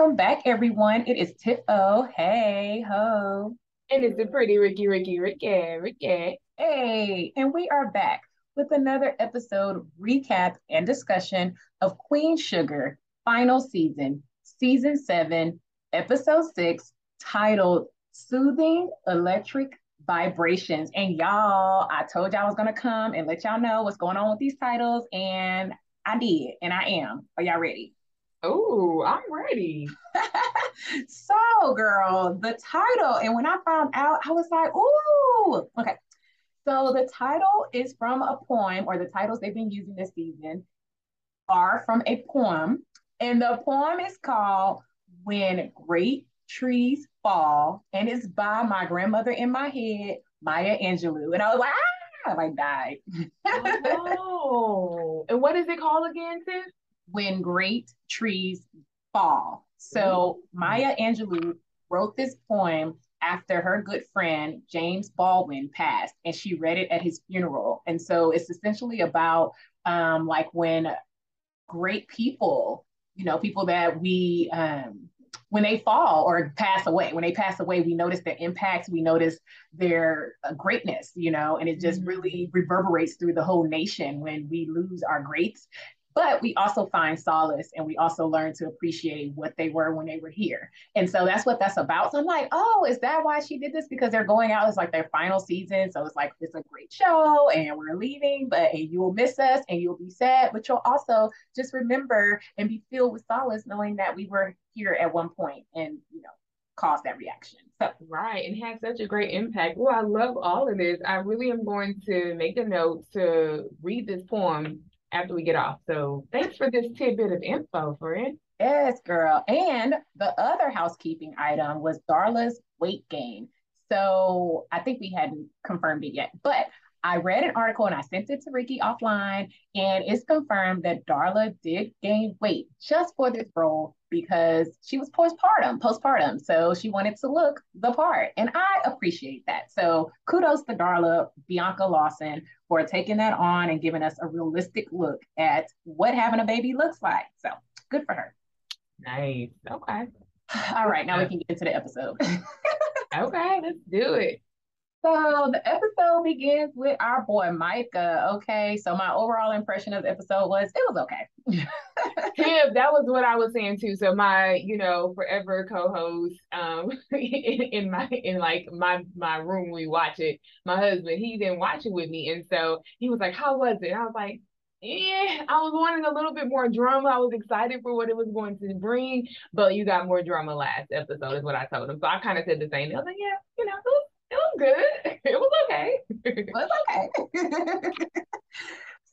Welcome back, everyone. It is Tiff O. Hey, ho. And it's the pretty Ricky, Ricky, Ricky, Ricky. Hey, and we are back with another episode recap and discussion of Queen Sugar final season, season seven, episode six, titled Soothing Electric Vibrations. And y'all, I told y'all I was going to come and let y'all know what's going on with these titles, and I did, and I am. Are y'all ready? Oh, I'm ready. so, girl, the title, and when I found out, I was like, ooh, okay. So, the title is from a poem, or the titles they've been using this season are from a poem. And the poem is called When Great Trees Fall, and it's by my grandmother in my head, Maya Angelou. And I was like, ah, I like died. oh, and what is it called again, Tiff? When great trees fall. So Maya Angelou wrote this poem after her good friend James Baldwin passed, and she read it at his funeral. And so it's essentially about um, like when great people, you know, people that we um, when they fall or pass away, when they pass away, we notice their impacts, we notice their uh, greatness, you know, and it just mm-hmm. really reverberates through the whole nation when we lose our greats but we also find solace and we also learn to appreciate what they were when they were here. And so that's what that's about. So I'm like, oh, is that why she did this? Because they're going out, it's like their final season. So it's like, it's a great show and we're leaving, but and you will miss us and you'll be sad, but you'll also just remember and be filled with solace knowing that we were here at one point and, you know, cause that reaction. So. Right, and had such a great impact. Well, I love all of this. I really am going to make a note to read this poem after we get off. So thanks for this tidbit of info, friend. Yes, girl. And the other housekeeping item was Darla's weight gain. So I think we hadn't confirmed it yet, but I read an article and I sent it to Ricky offline, and it's confirmed that Darla did gain weight just for this role because she was postpartum, postpartum. So she wanted to look the part. And I appreciate that. So kudos to Darla, Bianca Lawson, for taking that on and giving us a realistic look at what having a baby looks like. So good for her. Nice. Okay. All right, now we can get into the episode. okay, let's do it. So the episode begins with our boy Micah. Okay, so my overall impression of the episode was it was okay. yeah, that was what I was saying too. So my, you know, forever co-host, um, in, in my in like my my room we watch it. My husband, he didn't watch it with me, and so he was like, "How was it?" I was like, yeah, I was wanting a little bit more drama. I was excited for what it was going to bring, but you got more drama last episode, is what I told him. So I kind of said the same. I was like, yeah, you know, it was, it was good. It was okay. it was okay.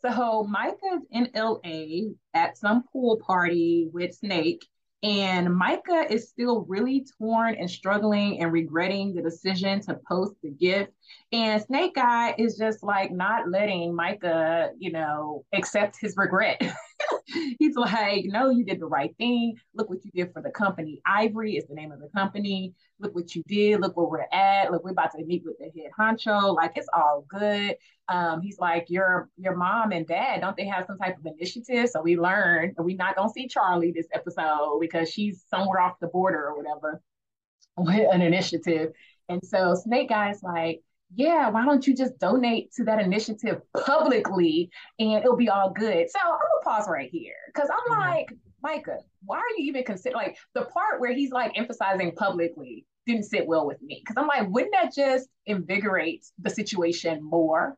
so Micah's in LA at some pool party with Snake. And Micah is still really torn and struggling and regretting the decision to post the gift. And Snake Guy is just like not letting Micah, you know, accept his regret. He's like, no, you did the right thing. Look what you did for the company. Ivory is the name of the company. Look what you did. Look where we're at. Look, we're about to meet with the head honcho. Like it's all good. Um, he's like, your your mom and dad, don't they have some type of initiative? So we learned we're not gonna see Charlie this episode because she's somewhere off the border or whatever with an initiative. And so Snake Guy's like, yeah, why don't you just donate to that initiative publicly and it'll be all good? So I'm gonna pause right here because I'm mm-hmm. like, Micah, why are you even consider like the part where he's like emphasizing publicly didn't sit well with me because I'm like, wouldn't that just invigorate the situation more?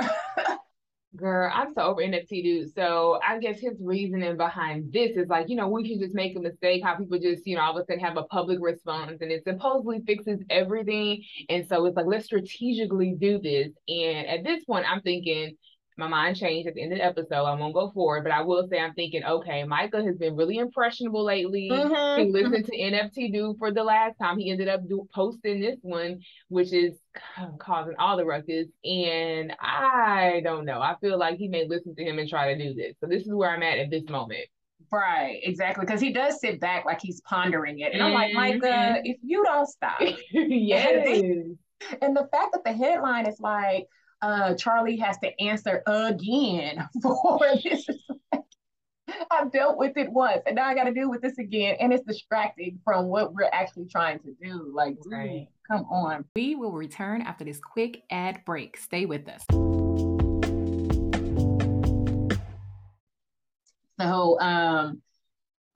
Girl, I'm so over NFT dude. So I guess his reasoning behind this is like, you know, we can just make a mistake, how people just, you know, all of a sudden have a public response and it supposedly fixes everything. And so it's like, let's strategically do this. And at this point, I'm thinking, my mind changed at the end of the episode. I won't go forward, but I will say I'm thinking, okay, Micah has been really impressionable lately. Mm-hmm. He listened to NFT Do for the last time. He ended up do- posting this one, which is causing all the ruckus. And I don't know. I feel like he may listen to him and try to do this. So this is where I'm at at this moment. Right, exactly. Because he does sit back like he's pondering it. And I'm like, Micah, mm-hmm. if you don't stop. yes. and the fact that the headline is like, uh, Charlie has to answer again for this. I've dealt with it once and now I got to deal with this again. And it's distracting from what we're actually trying to do. Like, right. come on. We will return after this quick ad break. Stay with us. So, um,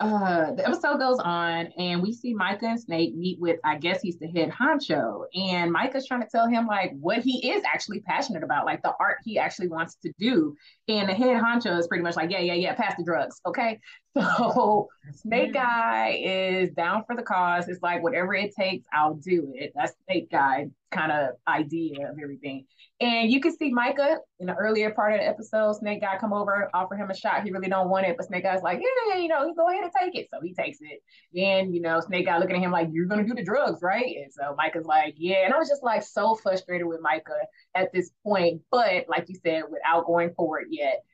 uh, the episode goes on and we see Micah and Snake meet with, I guess he's the head honcho. And Micah's trying to tell him like what he is actually passionate about, like the art he actually wants to do. And the head honcho is pretty much like, yeah, yeah, yeah, pass the drugs. Okay. So Snake Guy is down for the cause. It's like whatever it takes, I'll do it. That's Snake Guy kind of idea of everything. And you can see Micah in the earlier part of the episode, Snake Guy come over, offer him a shot. He really don't want it, but Snake Guy's like, yeah, yeah, you know, he go ahead and take it. So he takes it. And you know, Snake Guy looking at him like, you're gonna do the drugs, right? And so Micah's like, yeah. And I was just like so frustrated with Micah at this point. But like you said, without going forward yet,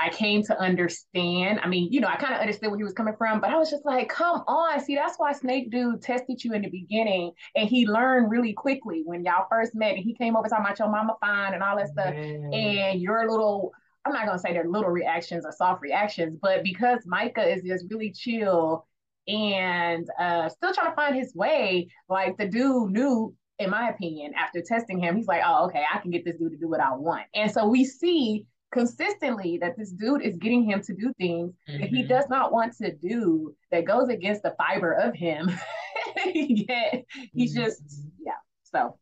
I came to understand. I mean, you know, I kind of understood where he was coming from, but I was just like, come on. See, that's why Snake Dude tested you in the beginning and he learned really quickly when y'all first met and he came over talking about your mama fine and all that stuff. And your little, I'm not going to say they're little reactions or soft reactions, but because Micah is just really chill and uh, still trying to find his way, like the dude knew in my opinion, after testing him, he's like, oh, okay, I can get this dude to do what I want. And so we see consistently that this dude is getting him to do things mm-hmm. that he mm-hmm. does not want to do that goes against the fiber of him. Yet he's mm-hmm. just yeah. So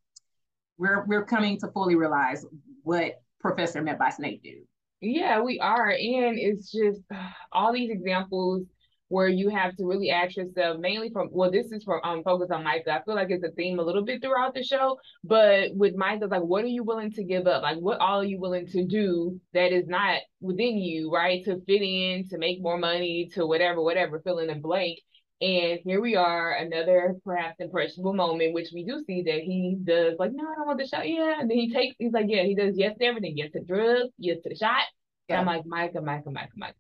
we're we're coming to fully realize what Professor meant by snake dude. Yeah, we are. And it's just all these examples where you have to really ask yourself mainly from well this is from um focus on micah i feel like it's a theme a little bit throughout the show but with micah like what are you willing to give up like what all are you willing to do that is not within you right to fit in to make more money to whatever whatever fill in a blank and here we are, another perhaps impressionable moment, which we do see that he does like, no, I don't want the shot. Yeah. And then he takes, he's like, yeah, he does yes to everything. Yes to drugs, yes to the shot. Yeah. And I'm like, Micah, Micah, Micah, Micah.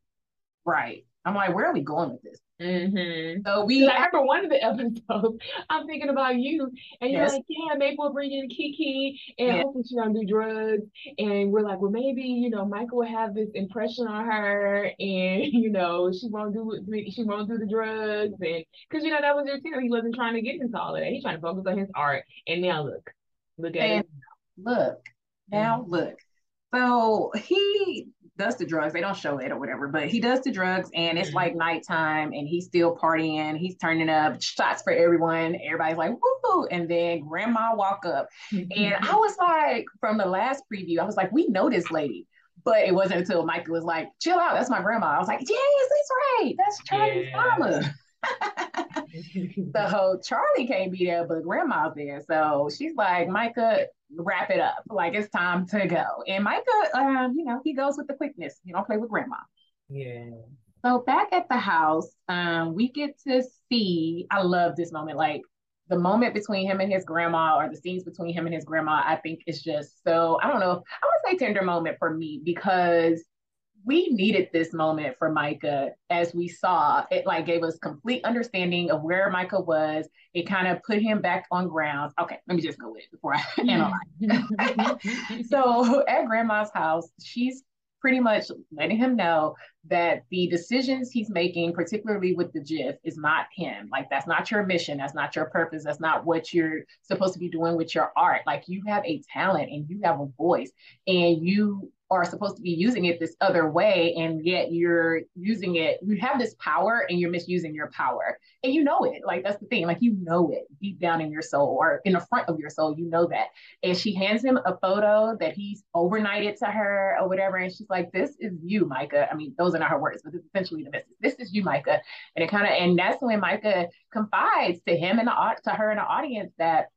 Right. I'm like, where are we going with this? Mm-hmm. So we, I remember one of the episodes. I'm thinking about you, and you're yes. like, "Yeah, maybe we'll bring in Keke, and hopefully she don't do drugs." And we're like, "Well, maybe you know, Michael will have this impression on her, and you know, she won't do she won't do the drugs, and because you know that was your thing. He wasn't trying to get into all of that. He's trying to focus on his art. And now look, look at and it. Look now, mm-hmm. look. So he does the drugs. They don't show it or whatever, but he does the drugs and it's mm-hmm. like nighttime and he's still partying. He's turning up shots for everyone. Everybody's like, woo. And then grandma walk up. Mm-hmm. And I was like, from the last preview, I was like, we know this lady. But it wasn't until Michael was like, chill out, that's my grandma. I was like, yes, that's right. That's Charlie's yeah. mama. so Charlie can't be there, but grandma's there. So she's like, Micah, wrap it up. Like it's time to go. And Micah, um, you know, he goes with the quickness. You don't play with grandma. Yeah. So back at the house, um, we get to see. I love this moment. Like the moment between him and his grandma, or the scenes between him and his grandma, I think is just so. I don't know. I would say tender moment for me because we needed this moment for Micah as we saw it like gave us complete understanding of where Micah was. It kind of put him back on grounds. Okay, let me just go with it before I analyze. so at grandma's house, she's pretty much letting him know that the decisions he's making, particularly with the GIF, is not him. Like that's not your mission. That's not your purpose. That's not what you're supposed to be doing with your art. Like you have a talent and you have a voice and you are supposed to be using it this other way and yet you're using it you have this power and you're misusing your power. And you know it like that's the thing like you know it deep down in your soul or in the front of your soul you know that. And she hands him a photo that he's overnighted to her or whatever and she's like this is you micah. I mean those are not her words but it's essentially the message. This is you micah. And it kind of and that's when micah confides to him and the to her in the audience that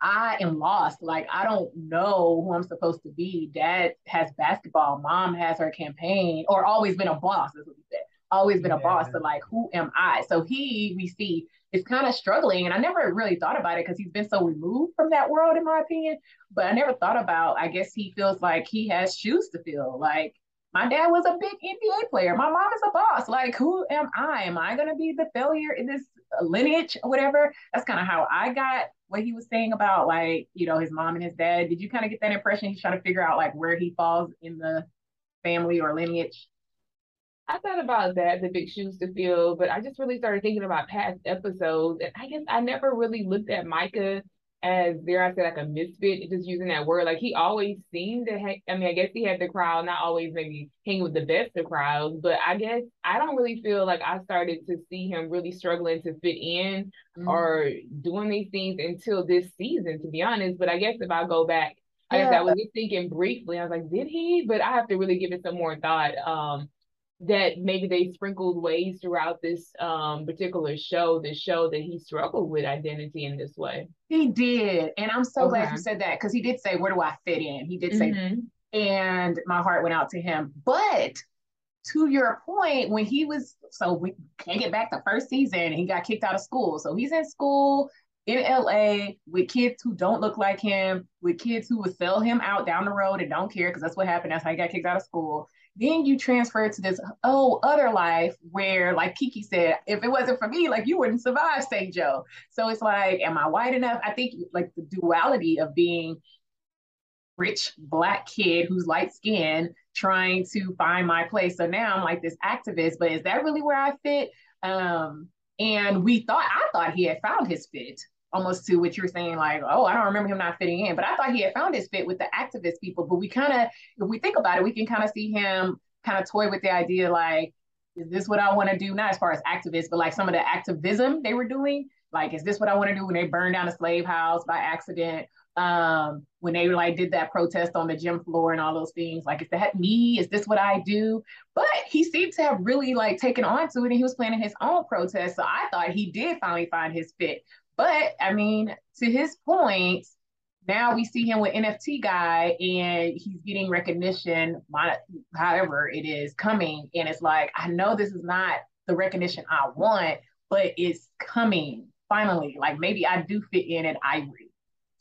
I am lost. Like I don't know who I'm supposed to be. Dad has basketball. Mom has her campaign, or always been a boss. Is what he said. Always been yeah. a boss. So like, who am I? So he, we see, is kind of struggling, and I never really thought about it because he's been so removed from that world, in my opinion. But I never thought about. I guess he feels like he has shoes to fill. Like my dad was a big NBA player. My mom is a boss. Like, who am I? Am I going to be the failure in this lineage or whatever? That's kind of how I got what he was saying about like, you know, his mom and his dad. Did you kind of get that impression? He's trying to figure out like where he falls in the family or lineage. I thought about that, the big shoes to fill, but I just really started thinking about past episodes. And I guess I never really looked at Micah as there I said like a misfit, just using that word. Like he always seemed to ha- I mean, I guess he had the crowd, not always maybe hang with the best of crowds, but I guess I don't really feel like I started to see him really struggling to fit in mm-hmm. or doing these things until this season, to be honest. But I guess if I go back, I guess I was just thinking briefly, I was like, did he? But I have to really give it some more thought. Um that maybe they sprinkled ways throughout this um, particular show that show that he struggled with identity in this way. He did. And I'm so okay. glad you said that because he did say, Where do I fit in? He did say, mm-hmm. and my heart went out to him. But to your point, when he was, so we can't get back to first season, he got kicked out of school. So he's in school in LA with kids who don't look like him, with kids who would sell him out down the road and don't care because that's what happened. That's how he got kicked out of school. Then you transfer to this oh other life where, like Keke said, if it wasn't for me, like you wouldn't survive, St. Jo. So it's like, am I white enough? I think like the duality of being rich black kid who's light skinned trying to find my place. So now I'm like this activist, but is that really where I fit? Um, and we thought I thought he had found his fit almost to what you're saying, like, oh, I don't remember him not fitting in. But I thought he had found his fit with the activist people. But we kind of, if we think about it, we can kind of see him kind of toy with the idea, like, is this what I want to do? Not as far as activists, but like some of the activism they were doing. Like, is this what I want to do when they burned down a slave house by accident? Um, when they like did that protest on the gym floor and all those things, like, is that me? Is this what I do? But he seemed to have really like taken on to it and he was planning his own protest. So I thought he did finally find his fit. But I mean, to his point, now we see him with NFT guy and he's getting recognition, however it is coming. And it's like, I know this is not the recognition I want, but it's coming finally. Like maybe I do fit in at Ivory.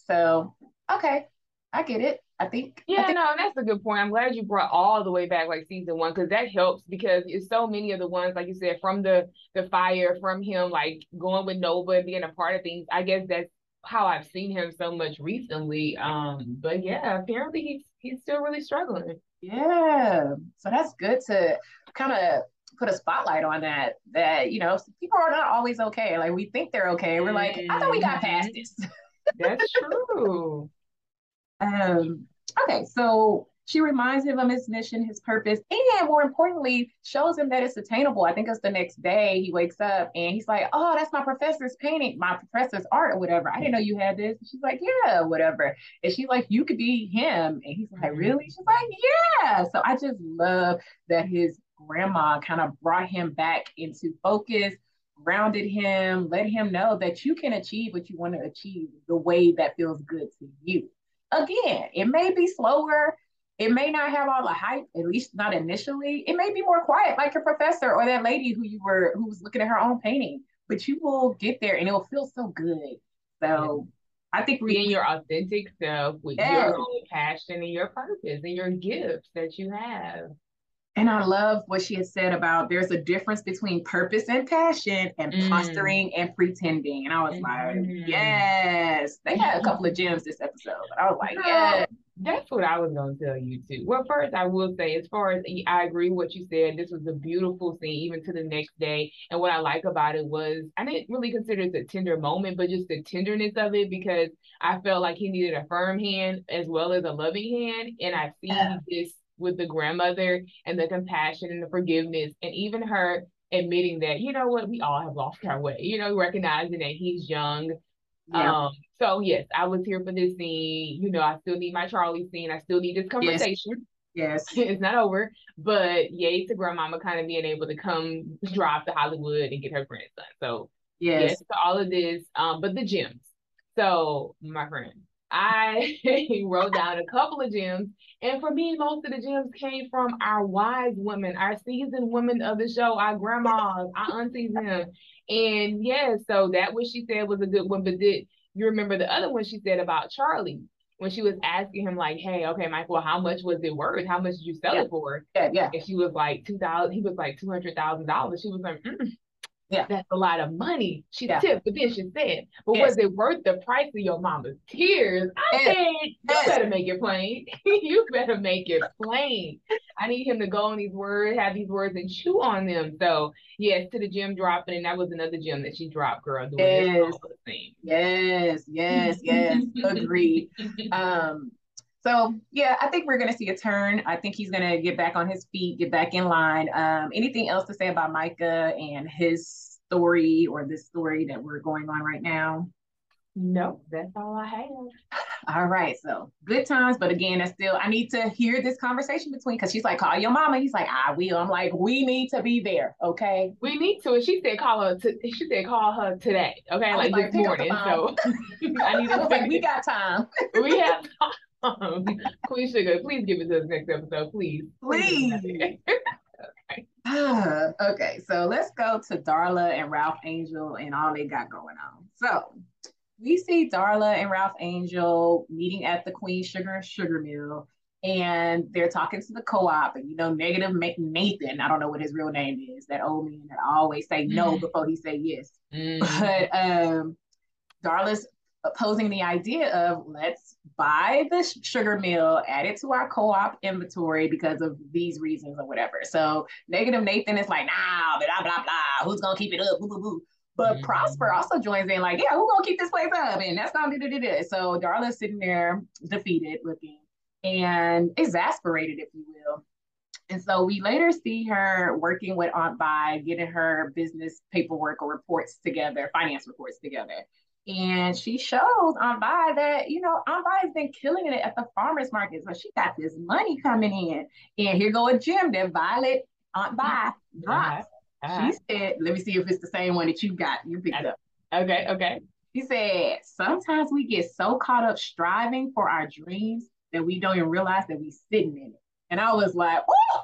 So, okay, I get it. I think. Yeah, I think- no, that's a good point. I'm glad you brought all the way back like season one because that helps because it's so many of the ones like you said from the the fire from him like going with Nova and being a part of things. I guess that's how I've seen him so much recently. Um, but yeah, apparently he's he's still really struggling. Yeah, so that's good to kind of put a spotlight on that. That you know people are not always okay. Like we think they're okay. We're like, I thought we got past mm-hmm. this. That's true. Um, okay, so she reminds him of his mission, his purpose, and more importantly, shows him that it's attainable. I think it's the next day he wakes up and he's like, Oh, that's my professor's painting, my professor's art or whatever. I didn't know you had this. she's like, Yeah, whatever. And she's like, You could be him. And he's like, mm-hmm. Really? She's like, Yeah. So I just love that his grandma kind of brought him back into focus grounded him, let him know that you can achieve what you want to achieve the way that feels good to you again, it may be slower. It may not have all the hype, at least not initially. It may be more quiet, like your professor or that lady who you were who was looking at her own painting. But you will get there, and it'll feel so good. So I think we, being your authentic self with yeah. your own passion and your purpose and your gifts that you have. And I love what she has said about there's a difference between purpose and passion and mm. posturing and pretending. And I was mm-hmm. like, yes. They had a couple of gems this episode, but I was like, yes. That's what I was going to tell you too. Well, first, I will say, as far as I agree with what you said, this was a beautiful scene, even to the next day. And what I like about it was, I didn't really consider it a tender moment, but just the tenderness of it because I felt like he needed a firm hand as well as a loving hand. And I see yeah. this with the grandmother and the compassion and the forgiveness and even her admitting that you know what? We all have lost our way you know recognizing that he's young. Yeah. um so yes i was here for this scene. You know i still need my charlie scene. I still need this conversation. Yes, yes. it's not over. But yay to grandmama kind of being able to come drive to hollywood and get her grandson. So yes, yes to all of this um but the gems. So my friend I wrote down a couple of gems. And for me, most of the gems came from our wise women, our seasoned women of the show, our grandmas, our aunties, them. And yeah, so that what she said was a good one. But did you remember the other one she said about Charlie? When she was asking him, like, hey, okay, Michael, how much was it worth? How much did you sell yeah. it for? Yeah, yeah. And she was like, two thousand, he was like two hundred thousand dollars. She was like, mm, Yeah. That's a lot of money. She Yeah. tipped, but then she said, but Yes. was it worth the price of your mama's tears? I Yes. said, you Yes. better make it plain. you better make it plain. I need him to go on these words, have these words and chew on them. So yes, to the gym dropping, and that was another gym that she dropped, girl, doing Yes. same. Yes, yes, yes. Agreed. Um, so yeah, I think we're gonna see a turn. I think he's gonna get back on his feet, get back in line. Um, anything else to say about Micah and his story or this story that we're going on right now? no, that's all I have. All right, so good times, but again, that's still I need to hear this conversation between because she's like, call your mama. He's like, I will. I'm like, we need to be there, okay? We need to. And she said call her. To, she said call her today. Okay, like, like, this pick up the morning. So I need I to was like, we got time. we have time. Queen Sugar, please give it to us next episode, please. Please. Ah, okay, so let's go to Darla and Ralph Angel and all they got going on. So we see Darla and Ralph Angel meeting at the Queen Sugar and Sugar Mill, and they're talking to the co-op. And you know, negative Nathan, I don't know what his real name is, that old man that always say no before he say yes. Mm. But um, Darla's opposing the idea of let's buy the sugar mill, add it to our co-op inventory because of these reasons or whatever. So negative Nathan is like, nah, blah blah blah. Who's gonna keep it up? Boo, boo, boo. But Mhm. Prosper also joins in, like, yeah, who's gonna keep this place up? And that's gonna do this. So Darla's sitting there defeated looking and exasperated, if you will. And so we later see her working with Aunt Vi, getting her business paperwork or reports together, finance reports together. And she shows Aunt Vi that, you know, has been killing it at the farmer's markets, but she got this money coming in. And here go a gem that Violet Aunt Vi dropped. Uh-huh. She said, let me see if it's the same one that you got, you picked up. Okay, okay. She said, sometimes we get so caught up striving for our dreams that we don't even realize that we're sitting in it. And I was like, oh,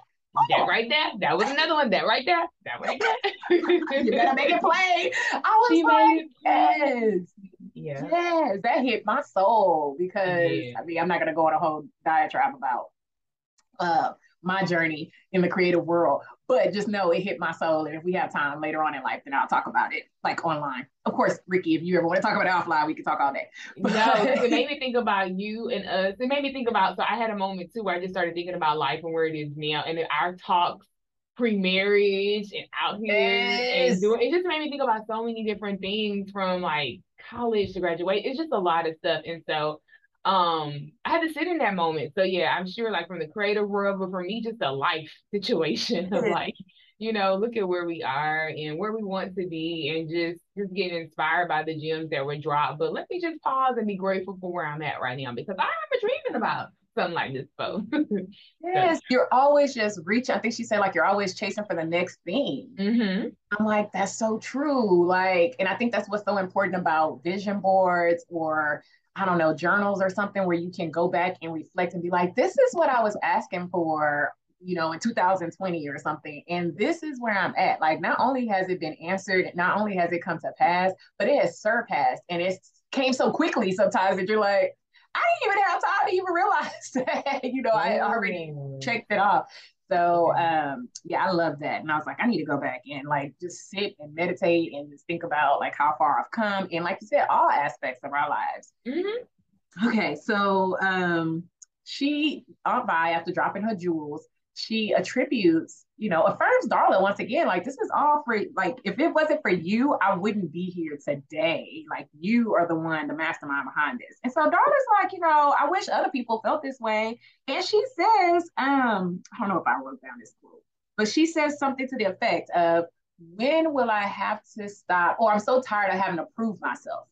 That right there. That was another one. That right there. That right there. you better make it play. I was She like, yes, Yeah. yes, that hit my soul because Yeah. I mean, I'm not gonna go on a whole diatribe about uh my journey in the creative world, but just know it hit my soul. And if we have time later on in life, then I'll talk about it like online. Of course, Ricky, if you ever want to talk about it offline, we can talk all day. No, 'cause it made me think about you and us. It made me think about. So I had a moment too where I just started thinking about life and where it is now, and our talks pre-marriage and out here Yes. and doing. It just made me think about so many different things from like college to graduate. It's just a lot of stuff, and so um I had to sit in that moment. So yeah, I'm sure like from the creative world, but for me, just a life situation of like you know, look at where we are and where we want to be and just just getting inspired by the gems that were dropped. But let me just pause and be grateful for where I'm at right now because I remember dreaming about something like this before. Yes, you're always just reaching. I think she said like you're always chasing for the next thing. mm-hmm. I'm like, that's so true. Like, and I think that's what's so important about vision boards or I don't know, journals or something where you can go back and reflect and be like, this is what I was asking for, you know, in 2020 or something. And this is where I'm at. Like, not only has it been answered, not only has it come to pass, but it has surpassed. And it came so quickly sometimes that you're like, I didn't even have time to even realize that, you know, I already checked it off. So um yeah, I love that. And I was like, I need to go back and like just sit and meditate and just think about like how far I've come and like you said, all aspects of our lives. Mm-hmm. Okay, so um she Aunt Vi, after dropping her jewels, she attributes, you know, affirms Darla once again, like this is all for like if it wasn't for you, I wouldn't be here today. Like you are the one, the mastermind behind this. And so Darla's like, you know, I wish other people felt this way. And she says, um, I don't know if I wrote down this quote, but she says something to the effect of when will I have to stop? Or I'm so tired of having to prove myself.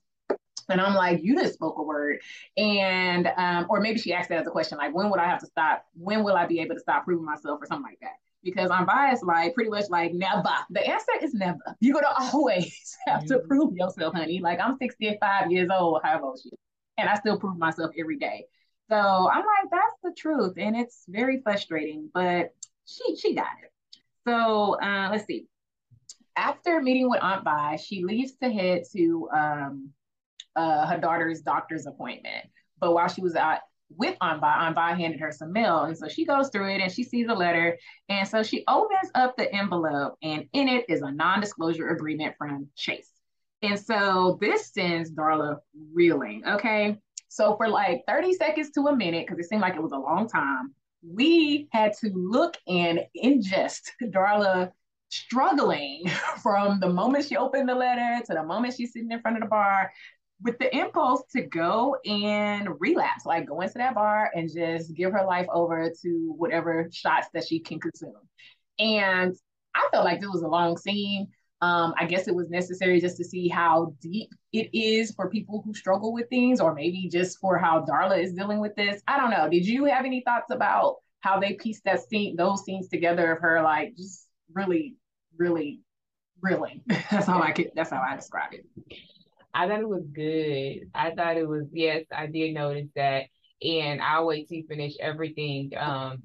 And I'm like, you just spoke a word. And, um, or maybe she asked that as a question, like, when would I have to stop? When will I be able to stop proving myself or something like that? Because I'm biased, like, pretty much like, never. The answer is never. You're going to always have to Mhm. prove yourself, honey. Like, I'm 65 years old, however old she is, and I still prove myself every day. So I'm like, that's the truth. And it's very frustrating, but she, she got it. So uh, let's see. After meeting with Aunt Vi, she leaves to head to um, uh, her daughter's doctor's appointment. But while she was out with Anba. Anba handed her some mail. And so she goes through it and she sees a letter. And so she opens up the envelope and in it is a non-disclosure agreement from Chase. And so this sends Darla reeling. Okay. So for like 30 seconds to a minute, because it seemed like it was a long time, we had to look and ingest Darla struggling from the moment she opened the letter to the moment she's sitting in front of the bar with the impulse to go and relapse, like go into that bar and just give her life over to whatever shots that she can consume. And I felt like this was a long scene. Um, I guess it was necessary just to see how deep it is for people who struggle with things, or maybe just for how Darla is dealing with this. I don't know. Did you have any thoughts about how they pieced that scene, those scenes together of her like just really, really, really? that's how I could. That's how I describe it. I thought it was good. I thought it was yes. I did notice that, and I'll wait to finish everything. Um,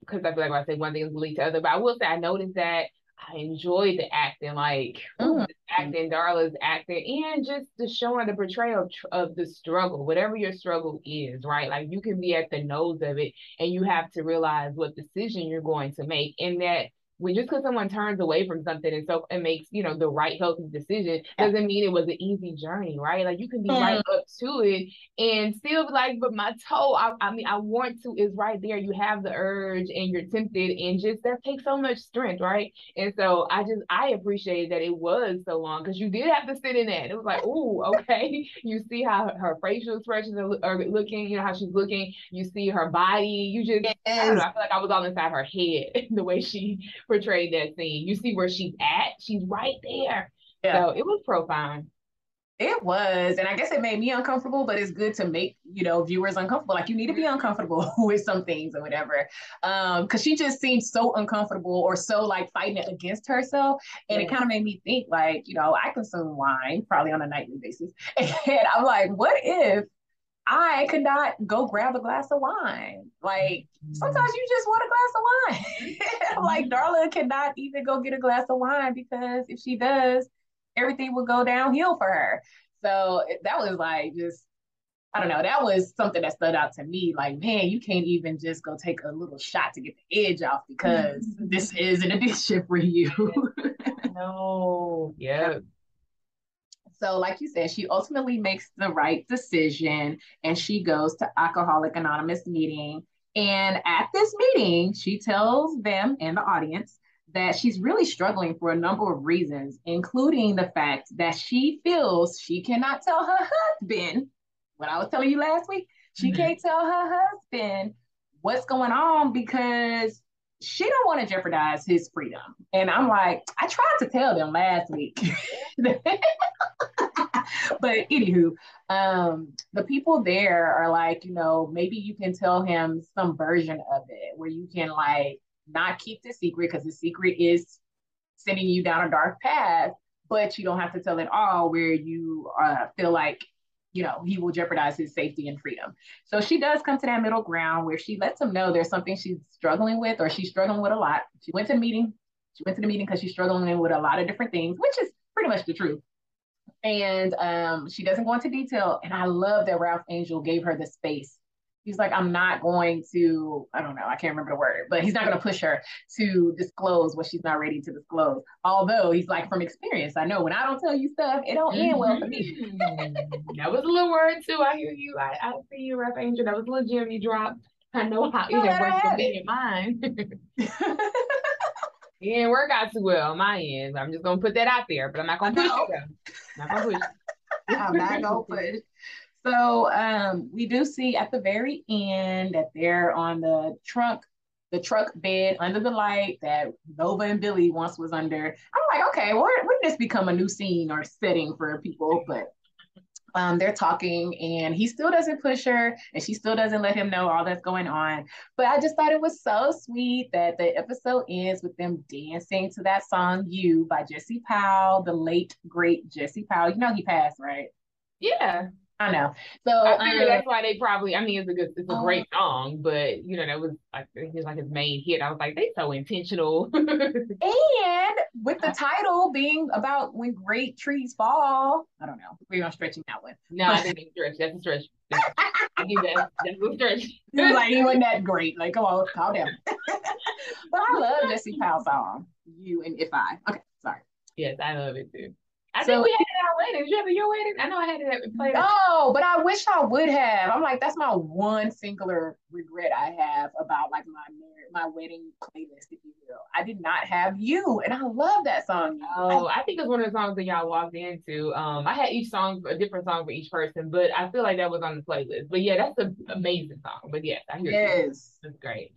because I feel like I say one thing is lead to other, but I will say I noticed that I enjoyed the acting, like mm-hmm. acting, Darla's acting, and just the showing the portrayal of, of the struggle, whatever your struggle is, right? Like you can be at the nose of it, and you have to realize what decision you're going to make, and that when just because someone turns away from something and so it makes you know the right healthy decision doesn't mean it was an easy journey right? Like you can be mm. right up to it and still be like but my toe I, I mean i want to is right there. You have the urge and you're tempted and just that takes so much strength right? And so i just i appreciate that it was so long because you did have to sit in that. It was like oh okay. You see how her facial expressions are, are, looking you know how she's looking. You see her body. You just yes. I, know, I feel like i was all inside her head the way she portrayed that scene. You see where she's at. She's right there. Yeah. So it was profound. It was, and I guess it made me uncomfortable, but it's good to make you know viewers uncomfortable. Like you need to be uncomfortable with some things or whatever, um, because she just seemed so uncomfortable or so like fighting it against herself, and it kind of made me think like you know I consume wine probably on a nightly basis, and I'm like, what if I could not go grab a glass of wine. Like sometimes you just want a glass of wine. Mm-hmm. like Darla cannot even go get a glass of wine because if she does, everything will go downhill for her. So that was like just I don't know. That was something that stood out to me. Like, man, you can't even just go take a little shot to get the edge off because mm-hmm. this is an addiction for you. no. Yeah. So, like you said, she ultimately makes the right decision and she goes to Alcoholic Anonymous meeting. And at this meeting, she tells them and the audience that she's really struggling for a number of reasons, including the fact that she feels she cannot tell her husband, what I was telling you last week, she mm-hmm. can't tell her husband what's going on because she don't want to jeopardize his freedom. And I'm like, I tried to tell them last week. but anywho, um, the people there are like, you know, maybe you can tell him some version of it where you can like not keep the secret because the secret is sending you down a dark path, but you don't have to tell it all where you uh, feel like you know, he will jeopardize his safety and freedom. So she does come to that middle ground where she lets him know there's something she's struggling with or she's struggling with a lot. She went to meeting. She went to the meeting because she's struggling with a lot of different things, which is pretty much the truth and um, she doesn't go into detail. And I love that Ralph Angel gave her the space. He's like, I'm not going to, I don't know, I can't remember the word, but he's not going to push her to disclose what she's not ready to disclose. Although he's like, from experience, I know when I don't tell you stuff, it don't end well for me. Mm-hmm. that was a little word too. I hear you. I, I see you, Ralph Angel. That was a little gem you dropped. I know how it works for me and mine. It didn't work out too well on my end. I'm just gonna put that out there, but I'm not gonna push it. Not gonna push. I'm not gonna push. So um, we do see at the very end that they're on the trunk, the truck bed under the light that Nova and Billy once was under. I'm like, okay, well, wouldn't this become a new scene or setting for people? But um, they're talking and he still doesn't push her and she still doesn't let him know all that's going on. But I just thought it was so sweet that the episode ends with them dancing to that song You by Jesse Powell, the late great Jesse Powell. You know he passed, right? Yeah. I know. So I figure um, that's why they probably. I mean, it's a good, it's a oh. great song, but you know, that was I think it's like his main hit. I was like, they so intentional. and with the title being about when great trees fall, I don't know. We're gonna stretching that one. No, I didn't stretch. That's a stretch. that, that's a stretch. he was like, wasn't that great. Like, come on, calm down. but I love Jesse Powell's song, You and If I. Okay, sorry. Yes, I love it too. I So- think we had it at our wedding. Did you have it your wedding? I know I had it at played. it. No, but I wish I would have. I'm like, that's my one singular regret I have about like my marriage, my wedding playlist, if you will. I did not have you, and I love that song. Oh, I think it's one of the songs that y'all walked into. Um, I had each song a different song for each person, but I feel like that was on the playlist. But yeah, that's an amazing song. But yes, I hear you. yes. It's great.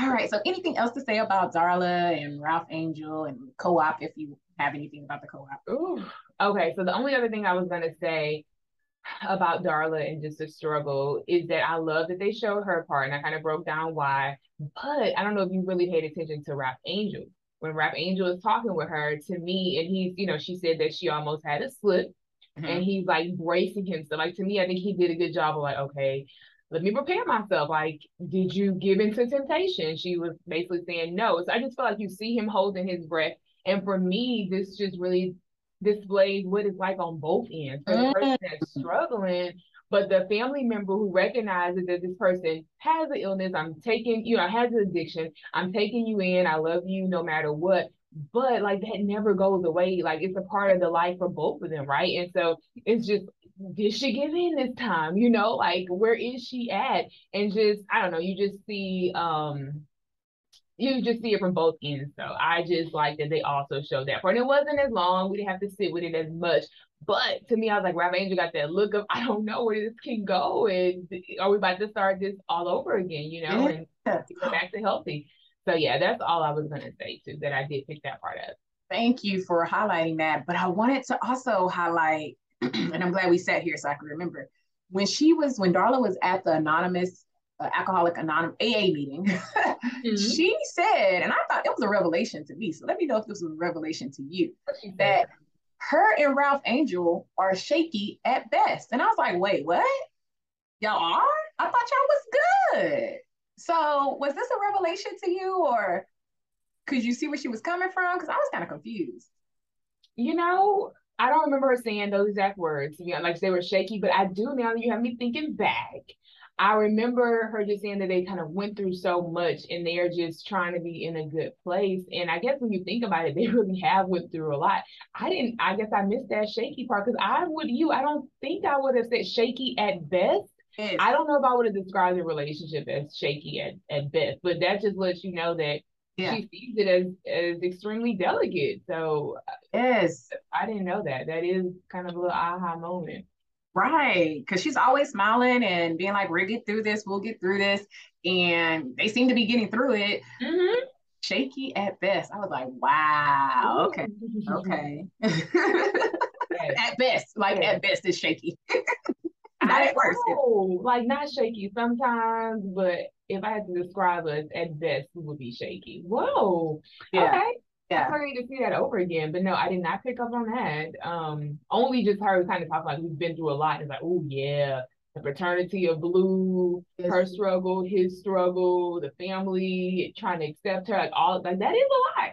All right. So, anything else to say about Darla and Ralph Angel and co-op? If you have anything about the co-op. Ooh. Okay, so the only other thing I was gonna say about Darla and just the struggle is that I love that they showed her part, and I kind of broke down why. But I don't know if you really paid attention to Ralph Angel. When Ralph Angel is talking with her, to me, and he's, you know, she said that she almost had a slip, mm-hmm. and he's like bracing himself. Like to me, I think he did a good job of like, okay, let me prepare myself. Like, did you give into temptation? She was basically saying no. So I just feel like you see him holding his breath. And for me, this just really displays what it's like on both ends. For the person that's struggling, but the family member who recognizes that this person has an illness, I'm taking, you know, has an addiction, I'm taking you in, I love you no matter what. But like that never goes away. Like it's a part of the life for both of them, right? And so it's just did she give in this time? You know, like where is she at? And just I don't know, you just see um you just see it from both ends. So I just like that they also showed that part. And it wasn't as long. We didn't have to sit with it as much. But to me, I was like, Ralph Angel got that look of I don't know where this can go. And are we about to start this all over again, you know, and go back to healthy. So yeah, that's all I was gonna say too, that I did pick that part up. Thank you for highlighting that. But I wanted to also highlight, and I'm glad we sat here so I can remember when she was when Darla was at the anonymous uh, alcoholic anonymous AA meeting. she said, and I thought it was a revelation to me. So let me know if this was a revelation to you that her and Ralph Angel are shaky at best. And I was like, wait, what? Y'all are? I thought y'all was good. So was this a revelation to you or could you see where she was coming from? Because I was kind of confused. You know, I don't remember her saying those exact words, like they were shaky, but I do now that you have me thinking back. I remember her just saying that they kind of went through so much and they are just trying to be in a good place. And I guess when you think about it, they really have went through a lot. I didn't, I guess I missed that shaky part because I would you, I don't think I would have said shaky at best. Yes. I don't know if I would have described the relationship as shaky at, at best, but that just lets you know that Yeah. she sees it as as extremely delicate. So uh, Yes. I didn't know that. That is kind of a little aha moment. Right. Because she's always smiling and being like, we'll get through this, we'll get through this. And they seem to be getting through it. Mm-hmm. Shaky at best. I was like, wow. Okay. Okay. at best. Like Yeah. at best it's shaky. Not at worst. know, like not shaky sometimes, but if I had to describe us at best, we would be shaky. Whoa. Yeah. Okay. Yeah. I need to see that over again. But no, I did not pick up on that. Um, only just her kind of talking like we've been through a lot. It's like, oh yeah, the fraternity of blue, her struggle, his struggle, the family trying to accept her, like all like that is a lot.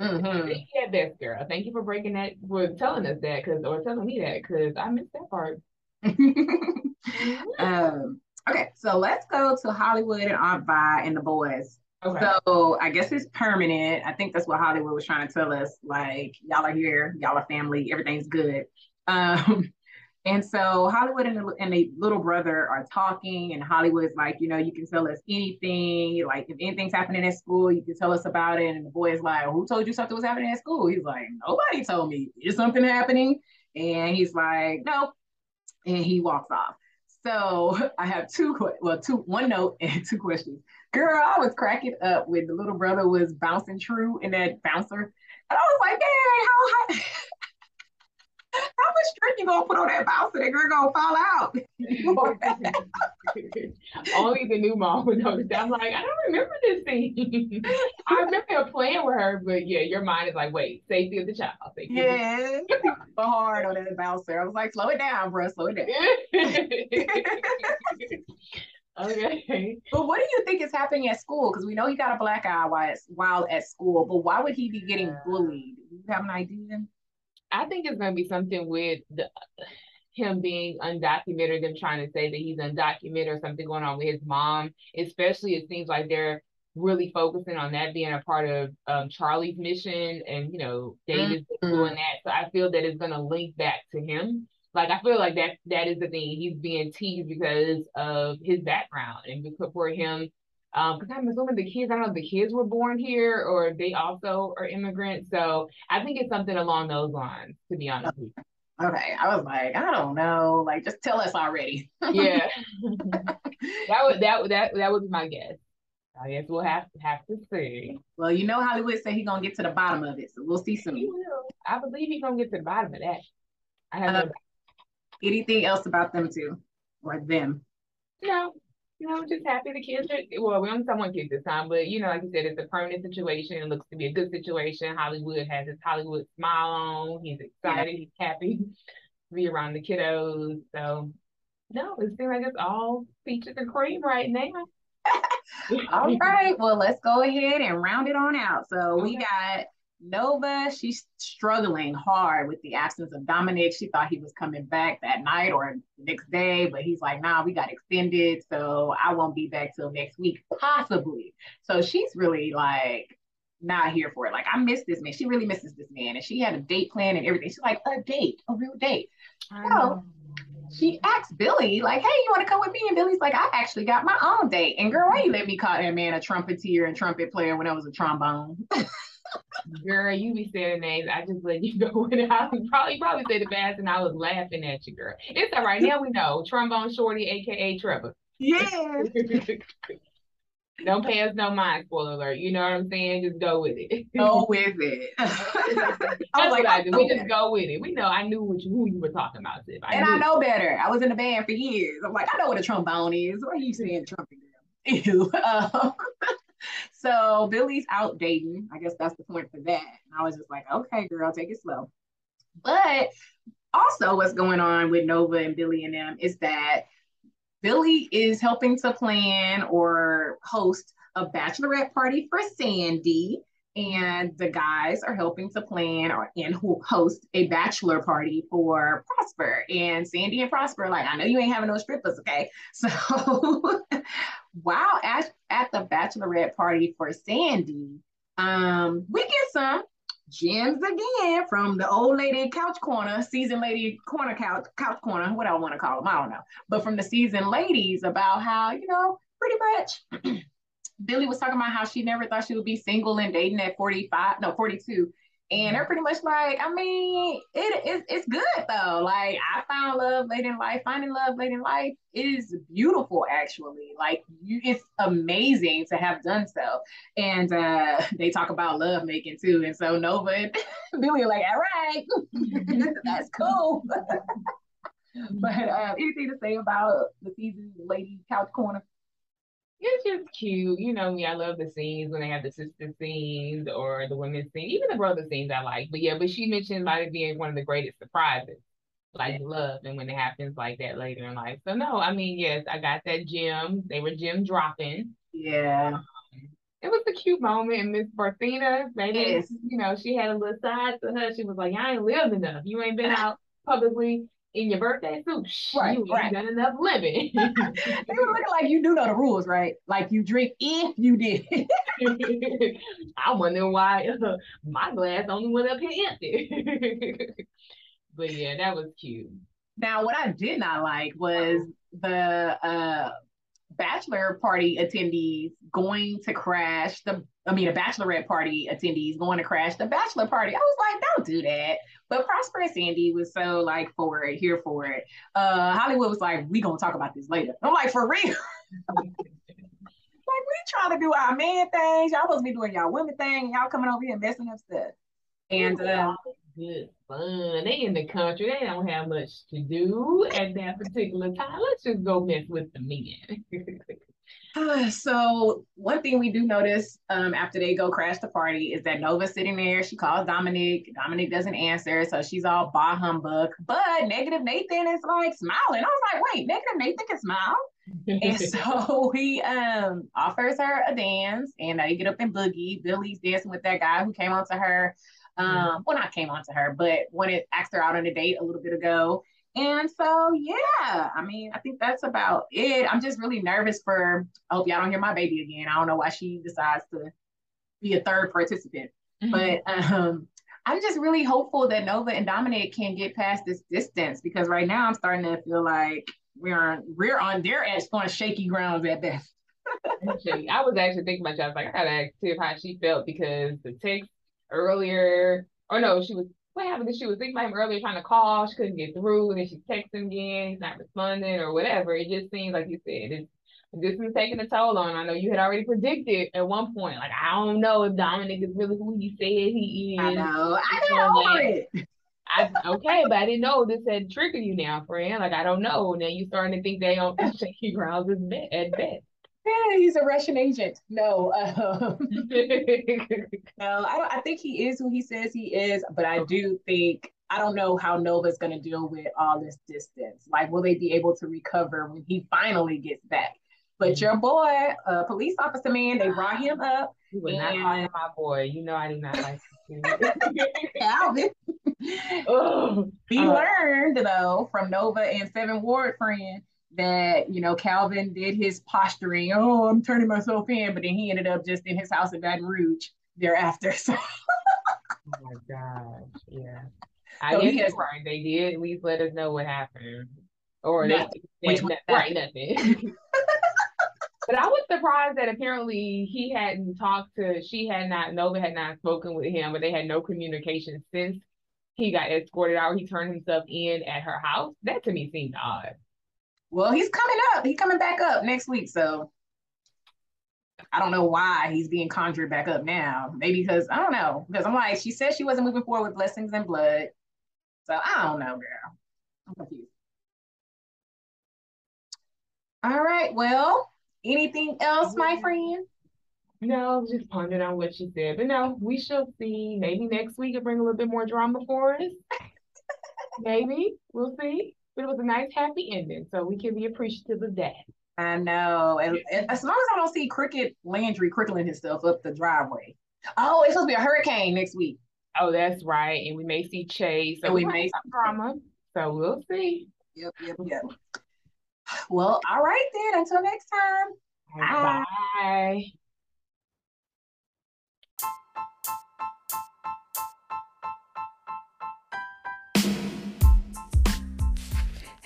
Mhm. Thank you at best, girl. Thank you for breaking that, for telling us that, cause or telling me that, cause I missed that part. um, okay, so let's go to Hollywood and Aunt Vi and the boys. Okay. So I guess it's permanent. I think that's what Hollywood was trying to tell us. Like y'all are here, y'all are family, everything's good. Um, and so Hollywood and the, and the little brother are talking, and Hollywood's like, you know, you can tell us anything. Like if anything's happening at school, you can tell us about it. And the boy is like, who told you something was happening at school? He's like, nobody told me. Is something happening? And he's like, no. And he walks off. So I have two, well, two, one note and two questions. Girl, I was cracking up when the little brother was bouncing true in that bouncer. And I was like, man, how, high? how much drink you gonna put on that bouncer? That girl gonna fall out. Only the new mom would notice that. I'm like, I don't remember this scene. I remember playing with her, but yeah, your mind is like, wait, safety of the child. Safety yeah, so hard on that bouncer. I was like, slow it down, bro, slow it down. Okay. But what do you think is happening at school? Because we know he got a black eye while, at- while at school, but why would he be getting bullied? Do you have an idea? I think it's gonna be something with the him being undocumented, them trying to say that he's undocumented or something going on with his mom. Especially, it seems like they're really focusing on that being a part of um, Charlie's mission, and you know, Davis's mm-hmm. doing that. So I feel that it's going to link back to him. Like I feel like that that is the thing. He's being teased because of his background and because for him um, because I'm assuming the kids, I don't know if the kids were born here or they also are immigrants. So I think it's something along those lines, to be honest with you. Okay. I was like, I don't know. Like just tell us already. yeah. that would that would that that would be my guess. I guess we'll have to have to see. Well, you know Hollywood said he's gonna get to the bottom of it, so we'll see soon. I believe he's gonna get to the bottom of that. I have uh, no anything else about them too, or them? No, you know, just happy the kids are, well, we only saw one kid this time, but you know, like you said, it's a permanent situation. It looks to be a good situation. Hollywood has his Hollywood smile on. He's excited. Yeah. He's happy to be around the kiddos. So, no, it seems like it's all peaches and cream right now. all right. Well, let's go ahead and round it on out. So, okay. we got Nova, she's struggling hard with the absence of Dominic. She thought he was coming back that night or the next day, but he's like, nah, we got extended. So I won't be back till next week, possibly. So she's really like not here for it. Like, I miss this man. She really misses this man. And she had a date plan and everything. She's like, a date, a real date. So she asked Billy, like, hey, you want to come with me? And Billy's like, I actually got my own date. And girl, why you let me call that man a trumpeter and trumpet player when I was a trombone? girl, you be saying names. I just let you go with it. I would probably probably say the best, and I was laughing at you, girl. It's all right. Now we know. Trombone Shorty, aka Trevor. Yeah. Don't pay us no mind, spoiler alert. You know what I'm saying? Just go with it. Go with it. That's I what I do. We just go with it. We know I knew you, who you were talking about, and I know better. I was in the band for years. I'm like, I know what a trombone is. Why are you saying trumpet? Ew. Um, so Billy's out dating. I guess that's the point for that. And I was just like, okay, girl, take it slow. But also, what's going on with Nova and Billy and them is that Billy is helping to plan or host a bachelorette party for Sandy. And the guys are helping to plan or and host a bachelor party for Prosper. And Sandy and Prosper, like, I know you ain't having no strippers, okay? So while at, at the bachelorette party for Sandy, um, we get some gems again from the old lady couch corner, season lady corner couch, couch corner, what I want to call them, I don't know. But from the season ladies about how, you know, pretty much Billy was talking about how she never thought she would be single and dating at 45, no, 42. And they're pretty much like, I mean, it is it's good though. Like I found love late in life. Finding love late in life is beautiful, actually. Like you, it's amazing to have done so. And uh, they talk about love making too. And so Nova and Billy are like, all right, that's cool. but uh, anything to say about the season, lady couch corner? It's just cute. You know me, I love the scenes when they have the sister scenes or the women's scene, even the brother scenes I like. But yeah, but she mentioned about it being one of the greatest surprises, like love, and when it happens like that later in life. So no, I mean, yes, I got that gem. They were gem dropping. Yeah. Um, it was a cute moment. And Miss Berthena, maybe yes. you know, she had a little side to her. She was like, I ain't lived enough. You ain't been out publicly in your birthday suit. Right, you right. done enough living. they were looking like you do know the rules, right? Like you drink if you did. I wonder why uh, my glass only went up here empty. but yeah, that was cute. Now, what I did not like was the uh bachelor party attendees going to crash the I mean a bachelorette party attendees going to crash the bachelor party. I was like, don't do that. But Prosper and Sandy was so like for it, here for it. Uh Hollywood was like, we gonna talk about this later. I'm like, for real. like we trying to do our man things. Y'all supposed to be doing y'all women thing. Y'all coming over here and messing up stuff. And uh, good fun. They in the country. They don't have much to do at that particular time. Let's just go mess with the men. so one thing we do notice um, after they go crash the party is that Nova's sitting there. She calls Dominic. Dominic doesn't answer, so she's all bah humbug. But Negative Nathan is like smiling. I was like, wait, Negative Nathan can smile. and so he um offers her a dance, and they get up and boogie. Billy's dancing with that guy who came on to her um, well, not came on to her, but when it asked her out on a date a little bit ago. And so, yeah, I mean, I think that's about it. I'm just really nervous for, I hope y'all don't hear my baby again. I don't know why she decides to be a third participant. Mm-hmm. But um, I'm just really hopeful that Nova and Dominic can get past this distance because right now I'm starting to feel like we're on, we're on their edge on shaky grounds at best. I was actually thinking about you. I was like, I gotta ask Tiff how she felt because the text earlier, or no, she was what happened? She was thinking about him earlier, trying to call, she couldn't get through, and then she texts him again, he's not responding or whatever. It just seems like you said, it's this is taking a toll on. I know you had already predicted at one point, like I don't know if Dominic is really who he said he is. I know. I don't know it. I okay, but I didn't know this had triggered you now, friend. Like I don't know. Now you starting to think they on shaky grounds at best. Yeah, he's a Russian agent. No, um, no, I don't. I think he is who he says he is, but I do think I don't know how Nova's going to deal with all this distance. Like, will they be able to recover when he finally gets back? But your boy, uh, police officer man, they brought him up. You would and... not call him my boy. You know I do not like Calvin. oh, we uh, learned though from Nova and Seven Ward friend that you know Calvin did his posturing. Oh, I'm turning myself in, but then he ended up just in his house in Baton Rouge thereafter. So. oh my gosh! Yeah, I so guess has, right. They did at least let us know what happened, or they, they, they right nothing. but I was surprised that apparently he hadn't talked to. She had not. Nova had not spoken with him, but they had no communication since he got escorted out. He turned himself in at her house. That to me seemed odd. Well, he's coming up. He's coming back up next week. So I don't know why he's being conjured back up now. Maybe because I don't know. Because I'm like, she said she wasn't moving forward with blessings and blood. So I don't know, girl. I'm confused. All right. Well, anything else, my mm-hmm. friend? No, just pondering on what she said. But no, we shall see. Maybe next week it'll bring a little bit more drama for us. Maybe. We'll see but it was a nice happy ending. So we can be appreciative of that. I know. And, and as long as I don't see Cricket Landry crickling himself up the driveway. Oh, it's supposed to be a hurricane next week. Oh, that's right. And we may see Chase. So and we may see drama. So we'll see. Yep, yep, yep. Well, all right then. Until next time. Bye. Bye.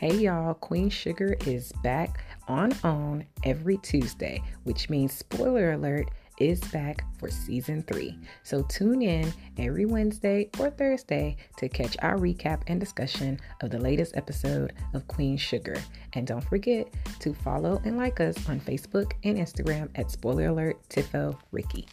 Hey y'all, Queen Sugar is back on OWN every Tuesday, which means spoiler alert is back for season three. So tune in every Wednesday or Thursday to catch our recap and discussion of the latest episode of Queen Sugar. And don't forget to follow and like us on Facebook and Instagram at spoiler alert Tifo Ricky.